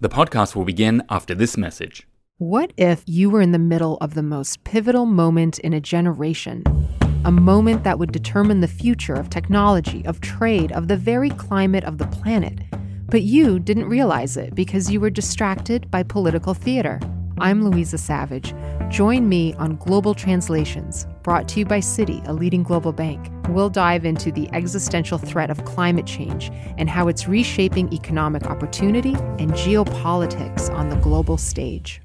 The podcast will begin after this message. What if you were in the middle of the most pivotal moment in a generation? A moment that would determine the future of technology, of trade, of the very climate of the planet. But you didn't realize it because you were distracted by political theater. I'm Luiza Savage. Join me on Global Translations, brought to you by Citi, a leading global bank. We'll dive into the existential threat of climate change and how it's reshaping economic opportunity and geopolitics on the global stage.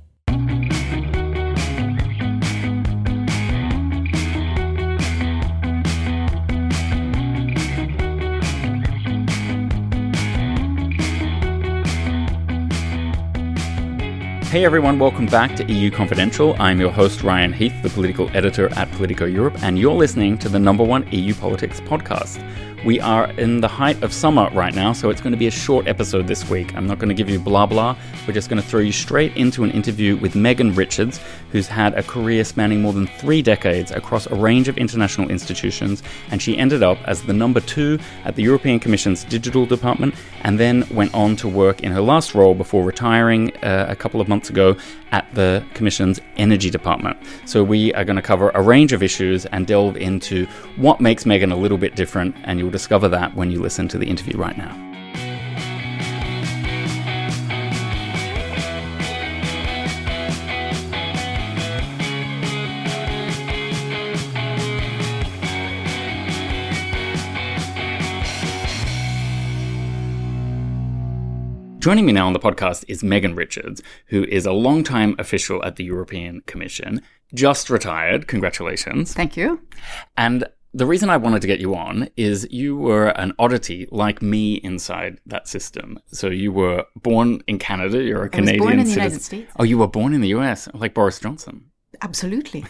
Hey everyone, welcome back to EU Confidential. I'm your host, Ryan Heath, the political editor at Politico Europe, and you're listening to the number one EU politics podcast. We are in the height of summer right now, so it's going to be a short episode this week. I'm not going to give you blah blah. We're just going to throw you straight into an interview with Megan Richards, who's had a career spanning more than three decades across a range of international institutions, and she ended up as the number two at the European Commission's digital department, and then went on to work in her last role before retiring uh, a couple of months ago at the Commission's energy department. So we are going to cover a range of issues and delve into what makes Megan a little bit different, and you'll discover that when you listen to the interview right now. Joining me now on the podcast is Megan Richards, who is a long-time official at the European Commission, just retired. Congratulations. Thank you. And the reason I wanted to get you on is you were an oddity like me inside that system. So you were born in Canada, you're a I Canadian was born in the citizen. United States. Oh, you were born in the US, like Boris Johnson. Absolutely.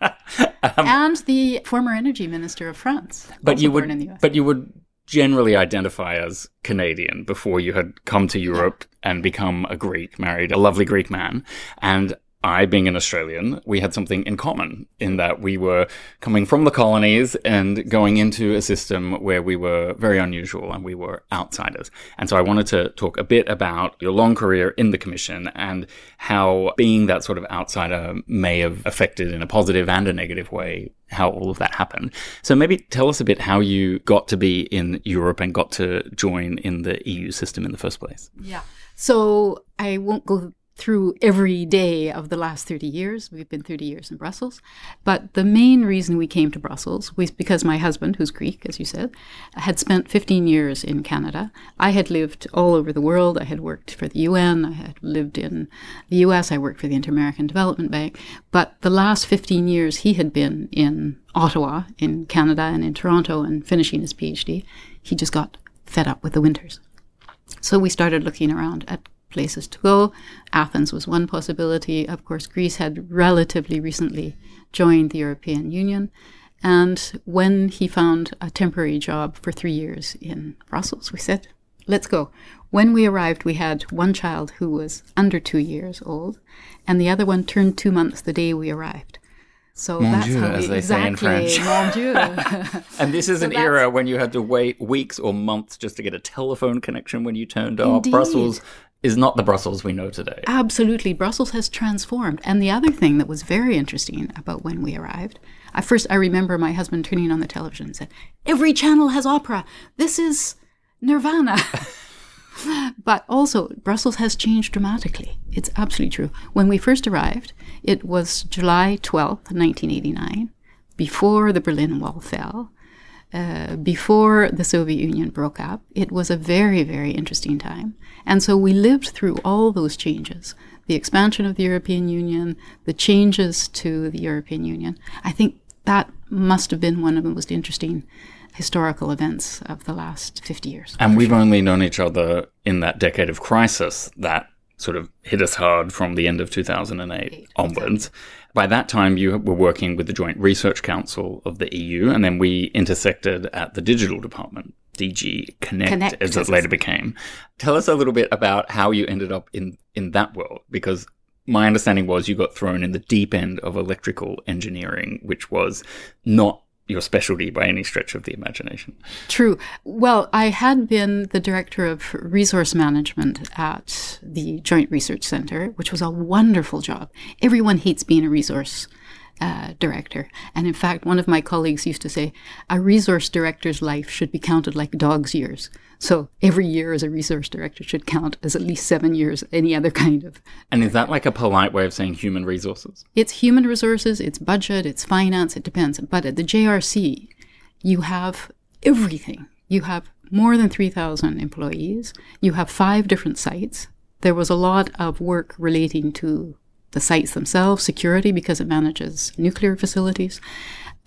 Um, and the former energy minister of France. But you born would in the US. but you would generally identify as Canadian before you had come to Europe and become a Greek, married a lovely Greek man. And I, being an Australian, we had something in common in that we were coming from the colonies and going into a system where we were very unusual and we were outsiders. And so I wanted to talk a bit about your long career in the Commission and how being that sort of outsider may have affected in a positive and a negative way how all of that happened. So maybe tell us a bit how you got to be in Europe and got to join in the EU system in the first place. yeah. So I won't go through every day of the last 30 years. We've been 30 years in Brussels. But the main reason we came to Brussels was because my husband, who's Greek, as you said, had spent 15 years in Canada. I had lived all over the world. I had worked for the UN. I had lived in the US. I worked for the Inter American Development Bank. But the last 15 years, he had been in Ottawa, in Canada, and in Toronto, and finishing his PhD. He just got fed up with the winters. So we started looking around at places to go. Athens was one possibility. Of course, Greece had relatively recently joined the European Union. And when he found a temporary job for three years in Brussels, we said, let's go. When we arrived, we had one child who was under two years old, and the other one turned two months the day we arrived. So Mon that's Dieu, how as we they say in exactly, French. mon Dieu. And this is So an era when you had to wait weeks or months just to get a telephone connection when you turned up. Indeed. Brussels is not the Brussels we know today. Absolutely. Brussels has transformed. And the other thing that was very interesting about when we arrived, at first I remember my husband turning on the television and said, Every channel has opera. This is Nirvana. but also, Brussels has changed dramatically. It's absolutely true. When we first arrived, it was July 12th, 1989, before the Berlin Wall fell. Uh, before the Soviet Union broke up. It was a very, very interesting time. And so we lived through all those changes the expansion of the European Union, the changes to the European Union. I think that must have been one of the most interesting historical events of the last 50 years. And we've only known each other in that decade of crisis that sort of hit us hard from the end of 2008 onwards. By that time, you were working with the Joint Research Council of the EU, and then we intersected at the digital department, DG Connect, Connect, as it later became. Tell us a little bit about how you ended up in, in that world, because my understanding was you got thrown in the deep end of electrical engineering, which was not your specialty by any stretch of the imagination. True. Well, I had been the director of resource management at the Joint Research Center, which was a wonderful job. Everyone hates being a resource uh, director. And in fact, one of my colleagues used to say, a resource director's life should be counted like dog's years. So every year as a resource director should count as at least seven years, any other kind of. And is that like a polite way of saying human resources? It's human resources, it's budget, it's finance, it depends. But at the JRC, you have everything. You have more than 3,000 employees, you have five different sites. There was a lot of work relating to the sites themselves, security, because it manages nuclear facilities.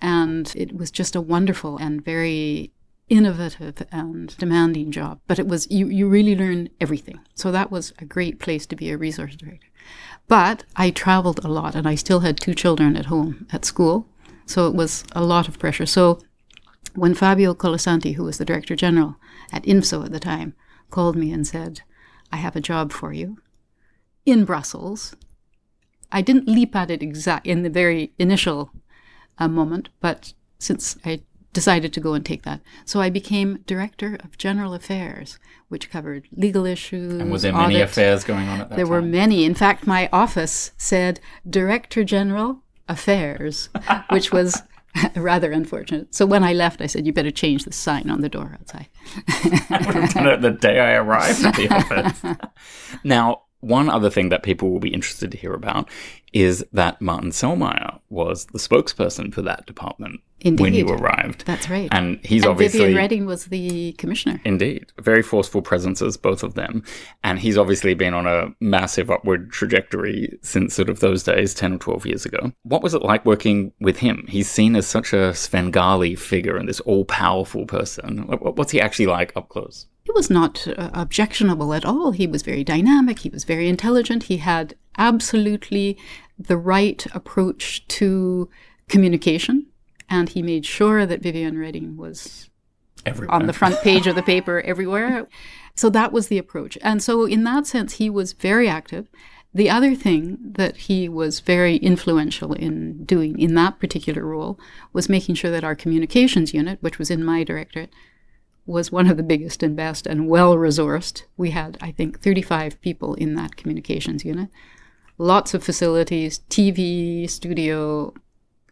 And it was just a wonderful and very innovative and demanding job. But it was, you, you really learn everything. So that was a great place to be a resource director. But I traveled a lot and I still had two children at home at school. So it was a lot of pressure. So when Fabio Colasanti, who was the director general at INFSO at the time, called me and said, I have a job for you in Brussels I didn't leap at it exact in the very initial uh, moment, but since I decided to go and take that, so I became director of general affairs, which covered legal issues. And was there many affairs going on at that There time? There were many. In fact, my office said Director General Affairs, which was rather unfortunate. So when I left, I said, "You better change the sign on the door outside." I would have done it the day I arrived at the office. now, one other thing that people will be interested to hear about is that Martin Selmayr was the spokesperson for that department when you arrived. That's right. And he's and obviously Viviane Reding was the commissioner. Indeed. Very forceful presences, both of them. And he's obviously been on a massive upward trajectory since sort of those days, 10 or 12 years ago. What was it like working with him? He's seen as such a Svengali figure and this all powerful person. What's he actually like up close? He was not uh, objectionable at all. He was very dynamic. He was very intelligent. He had absolutely the right approach to communication. And he made sure that Viviane Reding was Everywhere. on the front page of the paper everywhere. So that was the approach. And so, in that sense, he was very active. The other thing that he was very influential in doing in that particular role was making sure that our communications unit, which was in my directorate, was one of the biggest and best and well resourced. We had, I think, 35 people in that communications unit. Lots of facilities, TV, studio,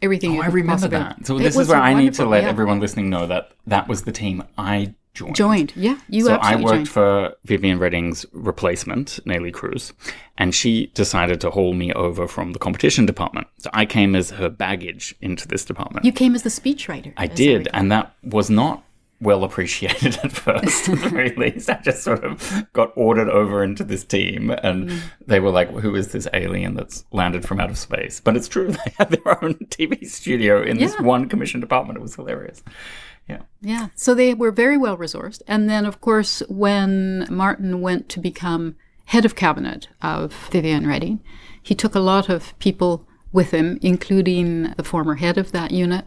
everything. Oh, I remember possibly- that. So It this is where I need to let yeah. everyone listening know that that was the team I joined. Joined, yeah. You so I worked joined. for Viviane Reding's replacement, Neelie Kroes, and she decided to haul me over from the competition department. So I came as her baggage into this department. You came as the speechwriter. I did, recall. and that was not well appreciated at first, at the very least. I just sort of got ordered over into this team, and mm. they were like, "Who is this alien that's landed from out of space?" But it's true; they had their own TV studio in this one commission department. It was hilarious. Yeah. Yeah. So they were very well resourced. And then, of course, when Martin went to become head of cabinet of Viviane Reding, he took a lot of people with him, including the former head of that unit,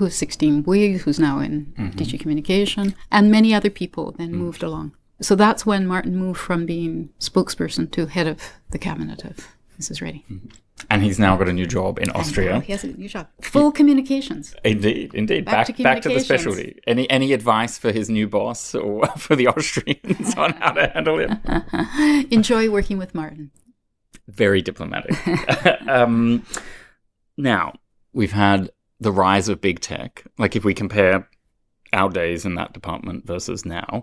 who's Sixtine Bouygues, who's now in mm-hmm. DG Communication, and many other people then mm. moved along. So that's when Martin moved from being spokesperson to head of the cabinet of Mrs. Reding. Mm-hmm. And he's now got a new job in Austria. He has a new job. Full communications. Indeed, indeed. Back Back to back to the specialty. Any any advice for his new boss or for the Austrians on how to handle him? Enjoy working with Martin. Very diplomatic. um, now we've had the rise of big tech. Like if we compare our days in that department versus now,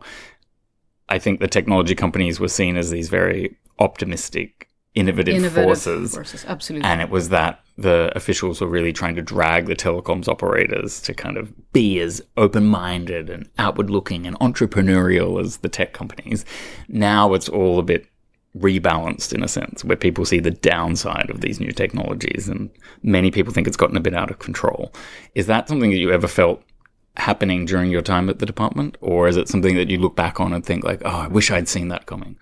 I think the technology companies were seen as these very optimistic, innovative, Innovative forces. forces. Absolutely. And it was that the officials were really trying to drag the telecoms operators to kind of be as open minded and outward looking and entrepreneurial as the tech companies. Now it's all a bit rebalanced in a sense, where people see the downside of these new technologies and many people think it's gotten a bit out of control. Is that something that you ever felt happening during your time at the department? Or is it something that you look back on and think like, oh, I wish I'd seen that coming?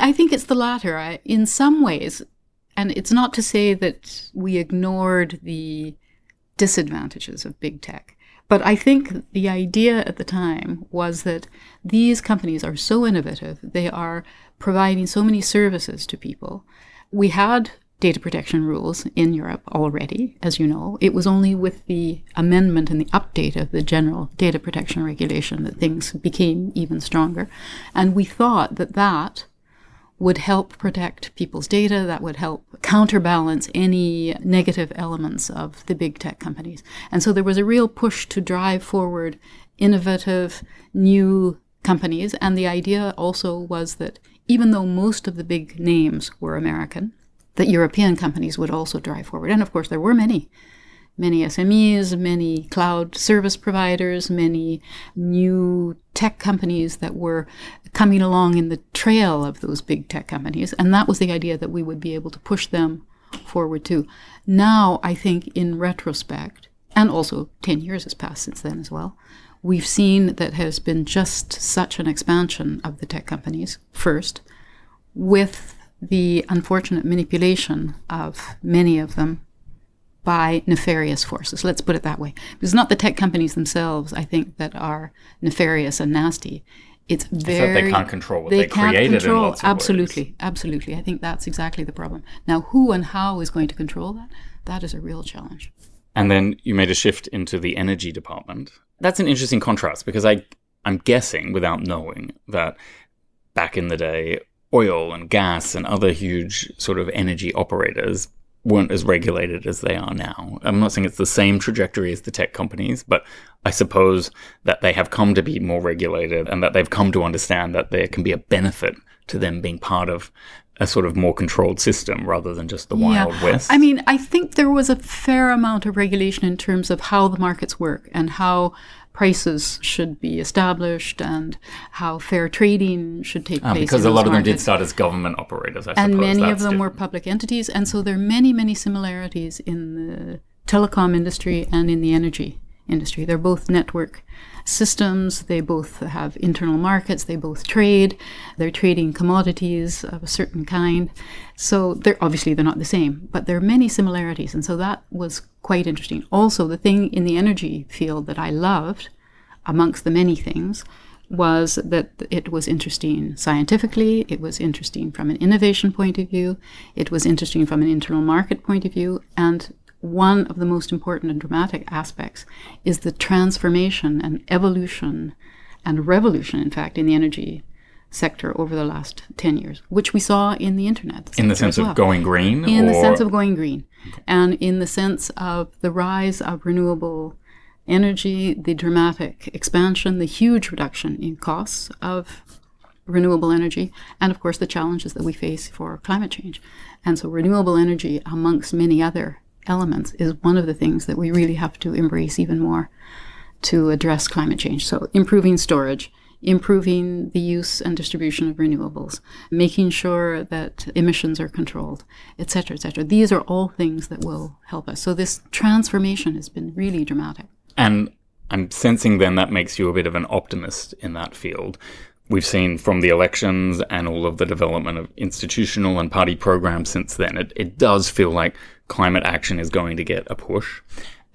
I think it's the latter. I, in some ways, and it's not to say that we ignored the disadvantages of big tech, but I think the idea at the time was that these companies are so innovative, they are providing so many services to people. We had data protection rules in Europe already, as you know. It was only with the amendment and the update of the general data protection regulation that things became even stronger. And we thought that that would help protect people's data, that would help counterbalance any negative elements of the big tech companies. And so there was a real push to drive forward innovative, new companies. And the idea also was that even though most of the big names were American, that European companies would also drive forward. And of course, there were many, many SMEs, many cloud service providers, many new tech companies that were coming along in the trail of those big tech companies. And that was the idea that we would be able to push them forward too. Now, I think in retrospect, and also 10 years has passed since then as well, we've seen that has been just such an expansion of the tech companies first, with the unfortunate manipulation of many of them by nefarious forces. Let's put it that way. It's not the tech companies themselves, I think, that are nefarious and nasty. It's very they can't control what they, they can't created control absolutely, ways. absolutely. I think that's exactly the problem. Now, who and how is going to control that? That is a real challenge. And then you made a shift into the energy department. That's an interesting contrast because I I'm guessing without knowing that back in the day oil and gas and other huge sort of energy operators weren't as regulated as they are now. I'm not saying it's the same trajectory as the tech companies, but I suppose that they have come to be more regulated and that they've come to understand that there can be a benefit to them being part of a sort of more controlled system rather than just the wild west. I mean, I think there was a fair amount of regulation in terms of how the markets work and how prices should be established and how fair trading should take ah, place. Because a lot of them did start as government operators, I and many of them different. were public entities, and so there are many, many similarities in the telecom industry and in the energy industry. They're both network systems. They both have internal markets. They both trade. They're trading commodities of a certain kind. So they're obviously they're not the same, but there are many similarities, and so that was quite interesting. Also, the thing in the energy field that I loved, amongst the many things, was that it was interesting scientifically, it was interesting from an innovation point of view, it was interesting from an internal market point of view, and one of the most important and dramatic aspects is the transformation and evolution and revolution, in fact, in the energy sector over the last 10 years, which we saw in the internet. In the sense well. of going green? In or? the sense of going green. And in the sense of the rise of renewable energy, the dramatic expansion, the huge reduction in costs of renewable energy, and of course the challenges that we face for climate change. And so renewable energy, amongst many other elements is one of the things that we really have to embrace even more to address climate change. So, improving storage, improving the use and distribution of renewables, making sure that emissions are controlled, etc., etc. These are all things that will help us. So, this transformation has been really dramatic. And I'm sensing then that makes you a bit of an optimist in that field. We've seen from the elections and all of the development of institutional and party programs since then, it, it does feel like climate action is going to get a push.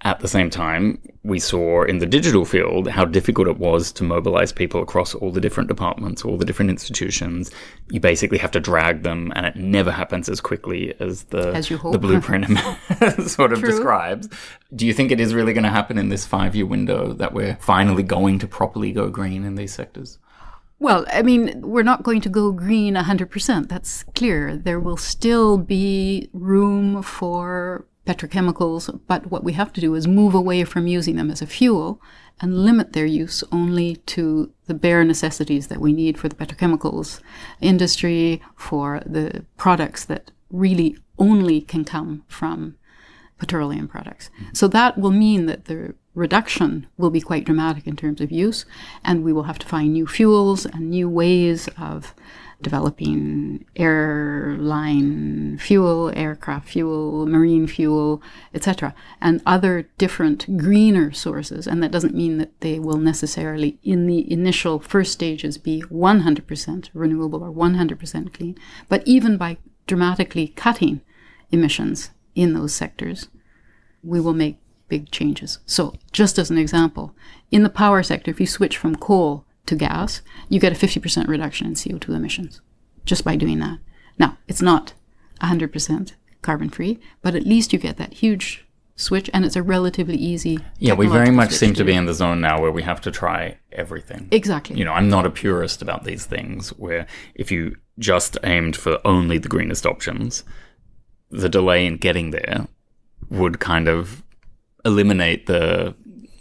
At the same time, we saw in the digital field how difficult it was to mobilize people across all the different departments, all the different institutions. You basically have to drag them, and it never happens as quickly as the, as the blueprint sort of True. describes. Do you think it is really going to happen in this five year window that we're finally going to properly go green in these sectors? Well, I mean, we're not going to go green 100%. That's clear. There will still be room for petrochemicals, but what we have to do is move away from using them as a fuel and limit their use only to the bare necessities that we need for the petrochemicals industry, for the products that really only can come from petroleum products. So that will mean that the reduction will be quite dramatic in terms of use, and we will have to find new fuels and new ways of developing airline fuel, aircraft fuel, marine fuel, etc., and other different greener sources. And that doesn't mean that they will necessarily, in the initial first stages, be 100% renewable or 100% clean, but even by dramatically cutting emissions in those sectors, we will make big changes. So, just as an example, in the power sector, if you switch from coal to gas, you get a 50% reduction in CO2 emissions just by doing that. Now, it's not 100%, carbon free, but at least you get that huge switch and it's a relatively easy. Yeah, we very much seem to do. be in the zone now where we have to try everything. Exactly. You know, I'm not a purist about these things where if you just aimed for only the greenest options, the delay in getting there would kind of eliminate the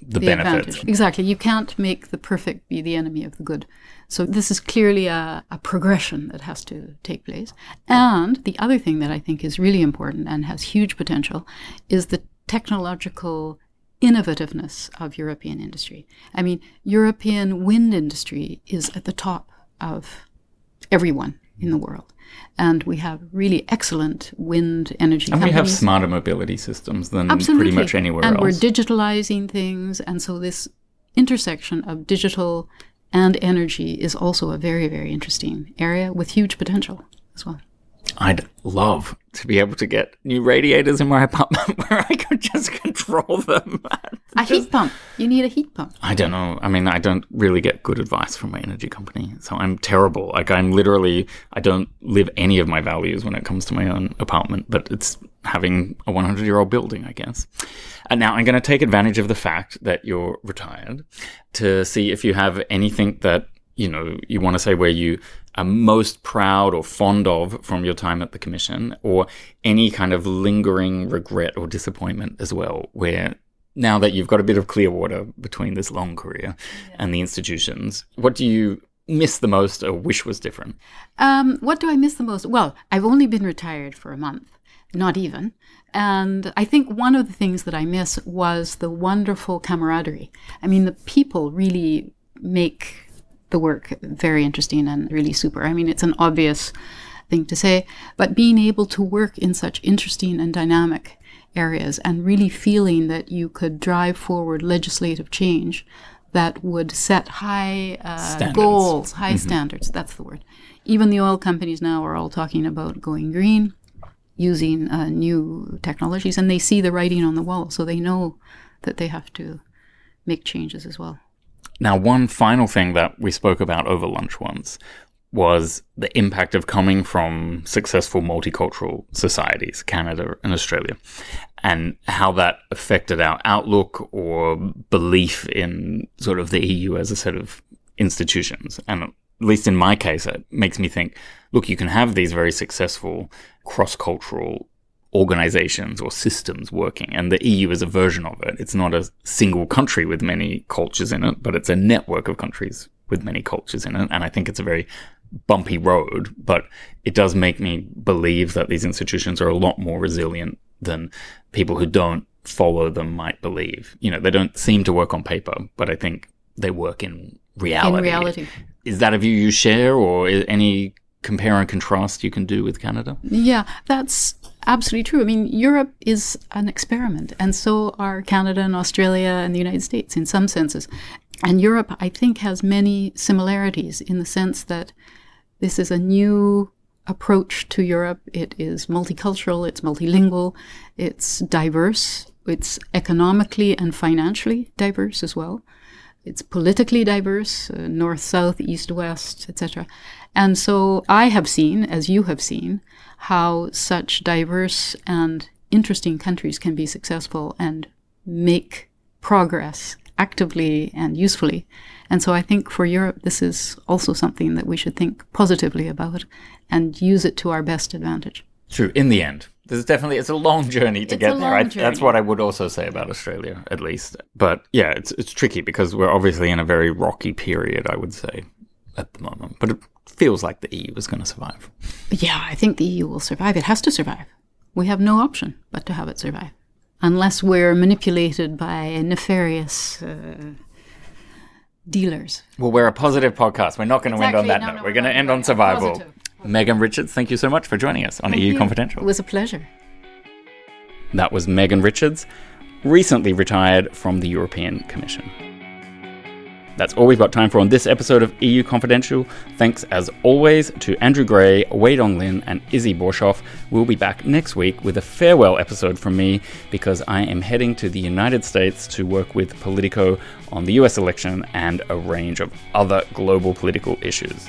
the, the benefits. advantage. Exactly. You can't make the perfect be the enemy of the good. So this is clearly a, a progression that has to take place. And the other thing that I think is really important and has huge potential is the technological innovativeness of European industry. I mean, European wind industry is at the top of everyone in the world. And we have really excellent wind energy And we have smarter mobility systems than Absolutely. pretty much anywhere and else. we're digitalizing things. And so this intersection of digital and energy is also a very, very interesting area with huge potential as well. I'd love to be able to get new radiators in my apartment where I could just control them. A heat pump. You need a heat pump. I don't know. I mean, I don't really get good advice from my energy company. So I'm terrible. Like, I'm literally, I don't live any of my values when it comes to my own apartment, but it's having a 100 year old building, I guess. And now I'm going to take advantage of the fact that you're retired to see if you have anything that, you know, you want to say where you are most proud or fond of from your time at the commission or any kind of lingering regret or disappointment as well, where now that you've got a bit of clear water between this long career and the institutions, what do you miss the most or wish was different? Um, what do I miss the most? Well, I've only been retired for a month, not even. And I think one of the things that I miss was the wonderful camaraderie. I mean, the people really make the work very interesting and really super. I mean, it's an obvious thing to say, but being able to work in such interesting and dynamic areas and really feeling that you could drive forward legislative change that would set high uh, goals, high standards. That's the word. Even the oil companies now are all talking about going green, using uh, new technologies, and they see the writing on the wall, so they know that they have to make changes as well. Now, one final thing that we spoke about over lunch once was the impact of coming from successful multicultural societies, Canada and Australia, and how that affected our outlook or belief in sort of the EU as a set of institutions. And at least in my case, it makes me think look, you can have these very successful cross cultural organizations or systems working, and the EU is a version of it. It's not a single country with many cultures in it, but it's a network of countries with many cultures in it. And I think it's a very bumpy road, but it does make me believe that these institutions are a lot more resilient than people who don't follow them might believe. You know, they don't seem to work on paper, but I think they work in reality. In reality. Is that a view you share, or is any compare and contrast you can do with Canada? Yeah, that's absolutely true. I mean, Europe is an experiment, and so are Canada and Australia and the United States in some senses. And Europe, I think, has many similarities in the sense that this is a new approach to Europe. It is multicultural, it's multilingual, it's diverse, it's economically and financially diverse as well. It's politically diverse, uh, north, south, east, west, etc. And so I have seen, as you have seen, how such diverse and interesting countries can be successful and make progress actively and usefully. And so I think for Europe, this is also something that we should think positively about and use it to our best advantage. True. In the end, there's definitely it's a long journey to It's get there. I, That's what I would also say about Australia, at least. But yeah, it's it's tricky because we're obviously in a very rocky period. I would say at the moment, but feels like the EU is going to survive. Yeah, I think the EU will survive. It has to survive. We have no option but to have it survive. Unless we're manipulated by nefarious uh, dealers. Well, we're a positive podcast. We're not going to end on that No, note. no, we're we're going to end on survival. positive. Megan Richards, thank you so much for joining us on Thank EU you. Confidential. It was a pleasure. That was Megan Richards, recently retired from the European Commission. That's all we've got time for on this episode of EU Confidential. Thanks as always to Andrew Gray, Wei Dong Lin, and Izzy Borshoff. We'll be back next week with a farewell episode from me because I am heading to the United States to work with Politico on the US election and a range of other global political issues.